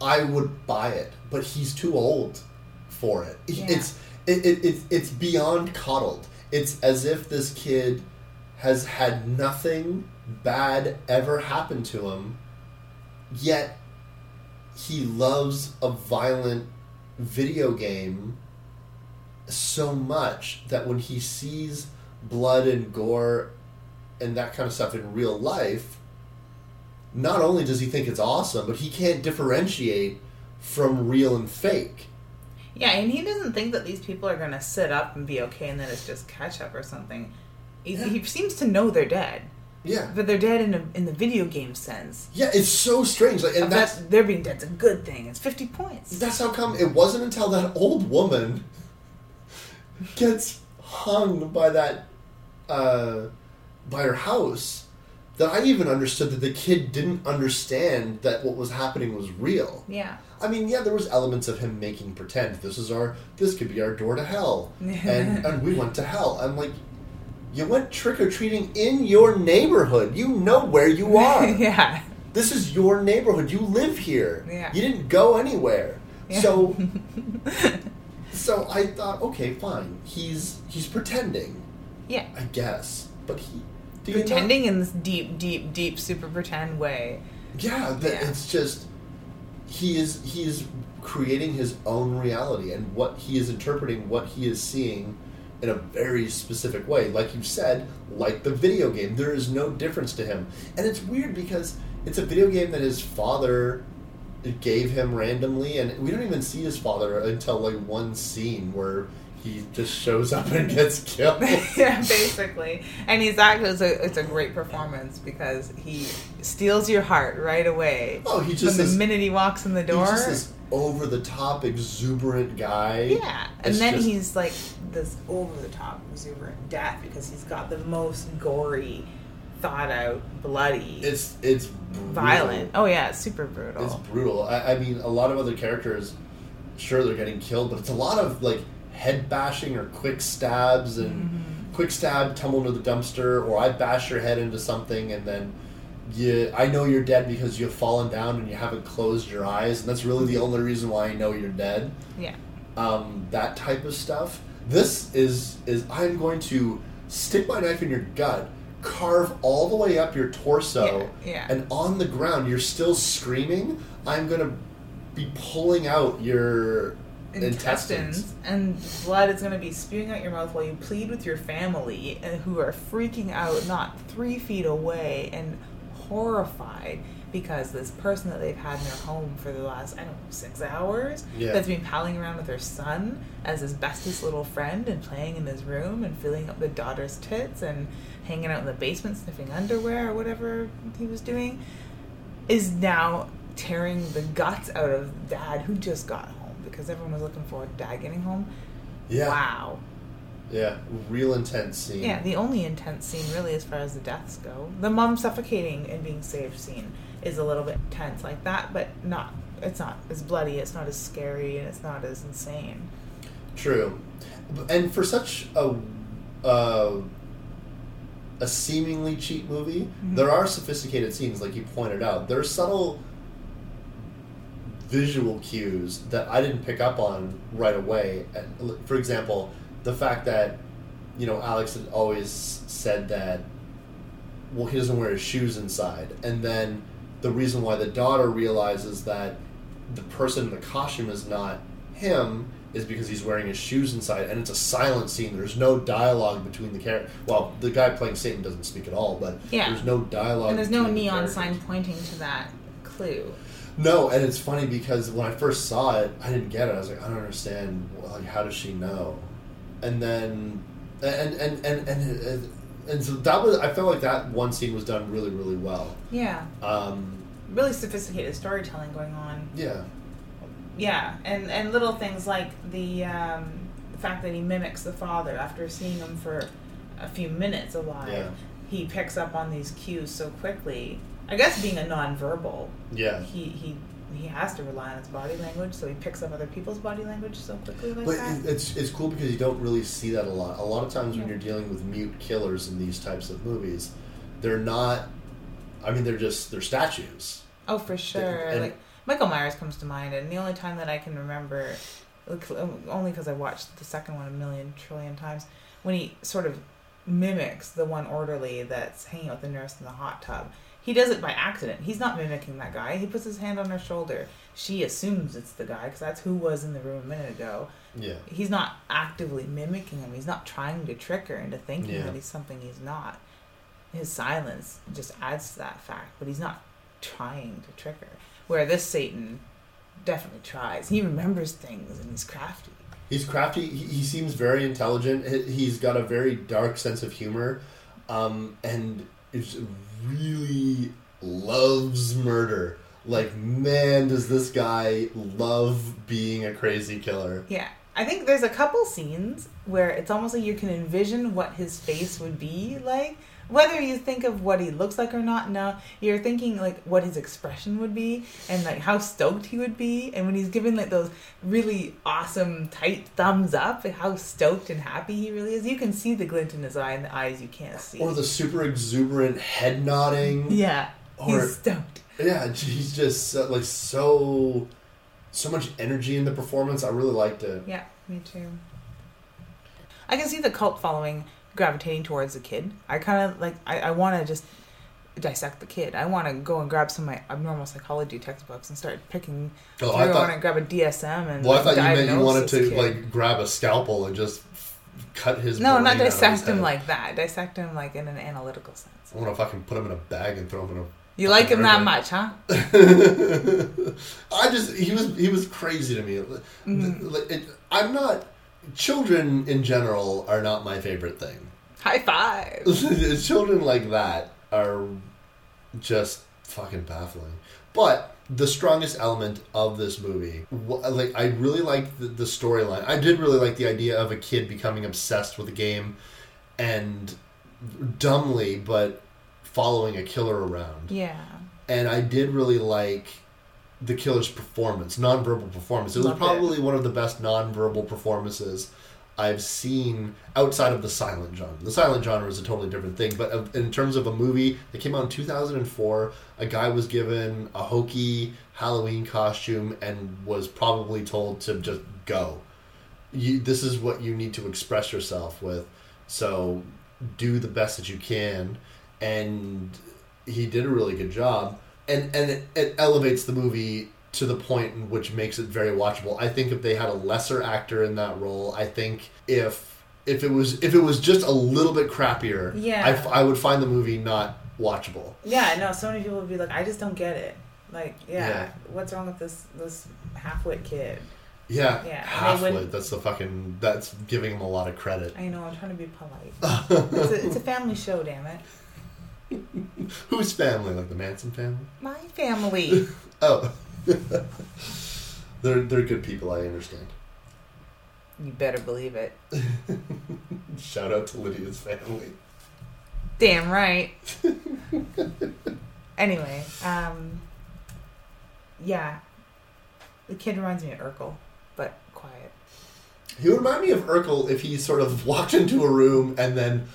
I would buy it. But he's too old for it. Yeah. It's it, it, it's it's beyond coddled. It's as if this kid has had nothing bad ever happen to him, yet he loves a violent video game so much that when he sees blood and gore and that kind of stuff in real life, not only does he think it's awesome, but he can't differentiate from real and fake. Yeah, and he doesn't think that these people are gonna sit up and be okay, and that it's just ketchup or something. He, he seems to know they're dead, Yeah. but they're dead in a, in the video game sense. Yeah, it's so strange. Like, and that's that they're being dead's a good thing. It's fifty points. that's how come it wasn't until that old woman gets hung by that uh, by her house that I even understood that the kid didn't understand that what was happening was real. yeah. I mean, yeah, there was elements of him making pretend this is our this could be our door to hell, and and we went to hell. I'm like, you went trick or treating in your neighborhood. You know where you are. yeah. This is your neighborhood. You live here. Yeah. You didn't go anywhere. Yeah. So so I thought, okay, fine. He's he's pretending, Yeah. I guess. But he do you not- Pretending in this deep, deep, deep super pretend way. Yeah, that Yeah. it's just he is he is creating his own reality and what he is interpreting what he is seeing in a very specific way. Like you said, like the video game, there is no difference to him. And it's weird because it's a video game that his father gave him randomly and we don't even see his father until like one scene where he just shows up and gets killed. yeah, basically. And he's actually it's a it's a great performance because he steals your heart right away. Oh, he just from the is- minute he walks in the door. He's just this over the top exuberant guy. Yeah, and then just- he's like this over the top exuberant death because he's got the most gory, thought out, bloody, It's it's brutal. violent. Oh yeah, it's super brutal. It's brutal. I, I mean, a lot of other characters, sure they're getting killed, but it's a lot of like head bashing or quick stabs and Mm-hmm. quick stab, tumble into the dumpster, or I bash your head into something and then. You, I know you're dead because you've fallen down and you haven't closed your eyes, and that's really the only reason why I know you're dead. yeah, um, that type of stuff. This is is I'm going to stick my knife in your gut, carve all the way up your torso, Yeah, yeah. and on the ground you're still screaming. I'm gonna be pulling out your intestines. intestines and blood is going to be spewing out your mouth while you plead with your family uh, who are freaking out not three feet away and horrified because this person that they've had in their home for the last I don't know six hours Yeah. that's been palling around with her son as his bestest little friend and playing in his room and filling up the daughter's tits and hanging out in the basement sniffing underwear or whatever he was doing is now tearing the guts out of dad who just got home because everyone was looking forward to dad getting home. Yeah, Wow. yeah, real intense scene. Yeah, the only intense scene really as far as the deaths go. The mom suffocating and being saved scene is a little bit tense like that, but not it's not as bloody, it's not as scary, and it's not as insane. True, and for such a uh, a seemingly cheap movie, Mhm. there are sophisticated scenes, like you pointed out. There are subtle visual cues that I didn't pick up on right away. For example, the fact that you know Alex had always said that well he doesn't wear his shoes inside, and then the reason why the daughter realizes that the person in the costume is not him is because he's wearing his shoes inside, and it's a silent scene. There's no dialogue between the character. Well, the guy playing Satan doesn't speak at all, but Yeah. there's no dialogue. And there's no between the neon sign pointing to that clue. No, and it's funny because when I first saw it, I didn't get it. I was like, I don't understand. Like, how does she know? And then, and and and and and, and so that was. I felt like that one scene was done really, really well. Yeah. Um, Really sophisticated storytelling going on. yeah, Yeah, and and little things like the um, the fact that he mimics the father after seeing him for a few minutes alive. Yeah. He picks up on these cues so quickly. I guess being a nonverbal, yeah, he he he has to rely on his body language, so he picks up other people's body language so quickly like But that. it's it's cool because you don't really see that a lot. A lot of times when you're dealing with mute killers in these types of movies, they're not. I mean, they're just they're statues. Oh, for sure. and- like Michael Myers comes to mind, and the only time that I can remember, only because I watched the second one a million trillion times, when he sort of mimics the one orderly that's hanging out with the nurse in the hot tub. He does it by accident. He's not mimicking that guy. He puts his hand on her shoulder. She assumes it's the guy because that's who was in the room a minute ago. Yeah. He's not actively mimicking him. He's not trying to trick her into thinking Yeah. that he's something he's not. His silence just adds to that fact, but he's not trying to trick her. Where this Satan definitely tries. He remembers things and he's crafty. He's crafty. He, he seems very intelligent. He- He's got a very dark sense of humor, um, and is really loves murder. Like, man, does this guy love being a crazy killer? Yeah. I think there's a couple scenes where it's almost like you can envision what his face would be like. Whether you think of what he looks like or not, no, you're thinking like what his expression would be and like how stoked he would be. And when he's giving like those really awesome tight thumbs up, like how stoked and happy he really is, you can see the glint in his eye and the eyes you can't see. Or the super exuberant head nodding. yeah, Or- he's stoked. Yeah, he's just like so, so much energy in the performance. I really liked it. Yeah, me too. I can see the cult following gravitating towards the kid. I kind of like. I, I want to just dissect the kid. I want to go and grab some of my abnormal psychology textbooks and start picking. Oh, through. I I, want to grab a DSM and. Well, I thought you meant you wanted to kid. like grab a scalpel and just cut his. No, not out of his dissect him like that. Dissect him like in an analytical sense. I want to fucking put him in a bag and throw him in a. You like him that much, huh? I just he was he was crazy to me. Mm-hmm. Like, it, I'm not. Children in general are not my favorite thing. High five. Children like that are just fucking baffling. But the strongest element of this movie, like I really like the, the storyline. I did really like the idea of a kid becoming obsessed with a game and dumbly but following a killer around. Yeah. And I did really like the killer's performance, nonverbal performance. It was Loved it. probably one of the best nonverbal performances I've seen outside of the silent genre. The silent genre is a totally different thing, but uh, in terms of a movie that came out in 2004, a guy was given a hokey Halloween costume and was probably told to just go. You, this is what you need to express yourself with, so do the best that you can. And he did a really good job, and and it, it elevates the movie to the point in which makes it very watchable. I think if they had a lesser actor in that role, I think if if it was if it was just a little bit crappier, Yeah. I, f- I would find the movie not watchable. Yeah, no, so many people would be like, I just don't get it. Like, yeah, Yeah. what's wrong with this this half-wit kid? Yeah, Yeah, That's the fucking. That's giving him a lot of credit. I know, I'm trying to be polite. it's, a, it's a family show, damn it. Whose family? Like the Manson family? My family. Oh, they're they're good people. I understand. you better believe it. Shout out to Lydia's family. Damn right. anyway, um, yeah, the kid reminds me of Urkel, but quiet. He would remind me of Urkel if he sort of walked into a room and then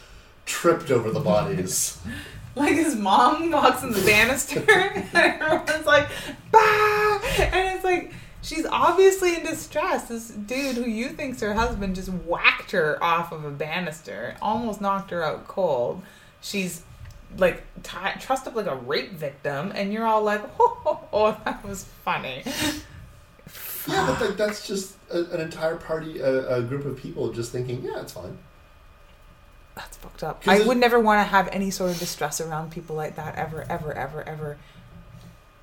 tripped over the bodies. Like his mom walks in the banister, and everyone's like, "Bah!" and it's like she's obviously in distress. This dude who you think's her husband just whacked her off of a banister, almost knocked her out cold. She's like ti trussed up like a rape victim, and you're all like, "Oh, oh, oh that was funny." yeah, but like, that's just a, an entire party, a, a group of people just thinking, yeah, it's fine. That's fucked up. I would never want to have any sort of distress around people like that ever, ever, ever, ever.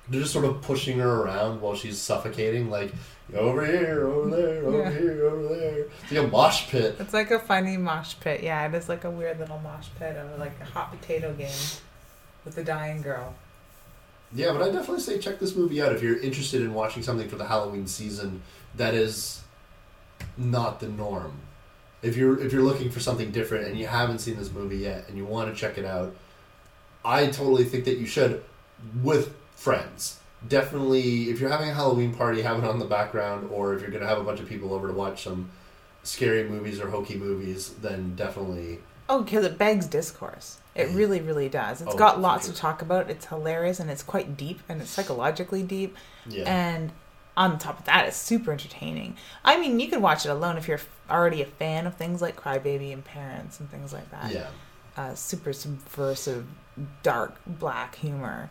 They're just sort of pushing her around while she's suffocating, like over here, over there, over Yeah. here, over there. It's like a mosh pit. It's like a funny mosh pit. Yeah, it is like a weird little mosh pit of like a hot potato game with the dying girl. Yeah, but I definitely say check this movie out if you're interested in watching something for the Halloween season that is not the norm. If you're if you're looking for something different and you haven't seen this movie yet and you want to check it out, I totally think that you should with friends. definitely, if you're having a Halloween party, have it on the background, or if you're gonna have a bunch of people over to watch some scary movies or hokey movies, then definitely. Oh, because it begs discourse. It Mhm. really, really does. It's Oh, got lots sure. to talk about. It's hilarious and it's quite deep and it's psychologically deep. Yeah. And on top of that, it's super entertaining. I mean, you could watch it alone if you're already a fan of things like Crybaby and Parents and things like that. yeah. Uh, super subversive, dark, black humor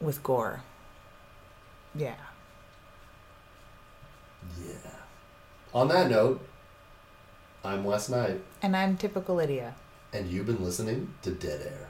with gore. Yeah. Yeah. On that note, I'm Wes Knight, And I'm typical Lydia. and you've been listening to Dead Air.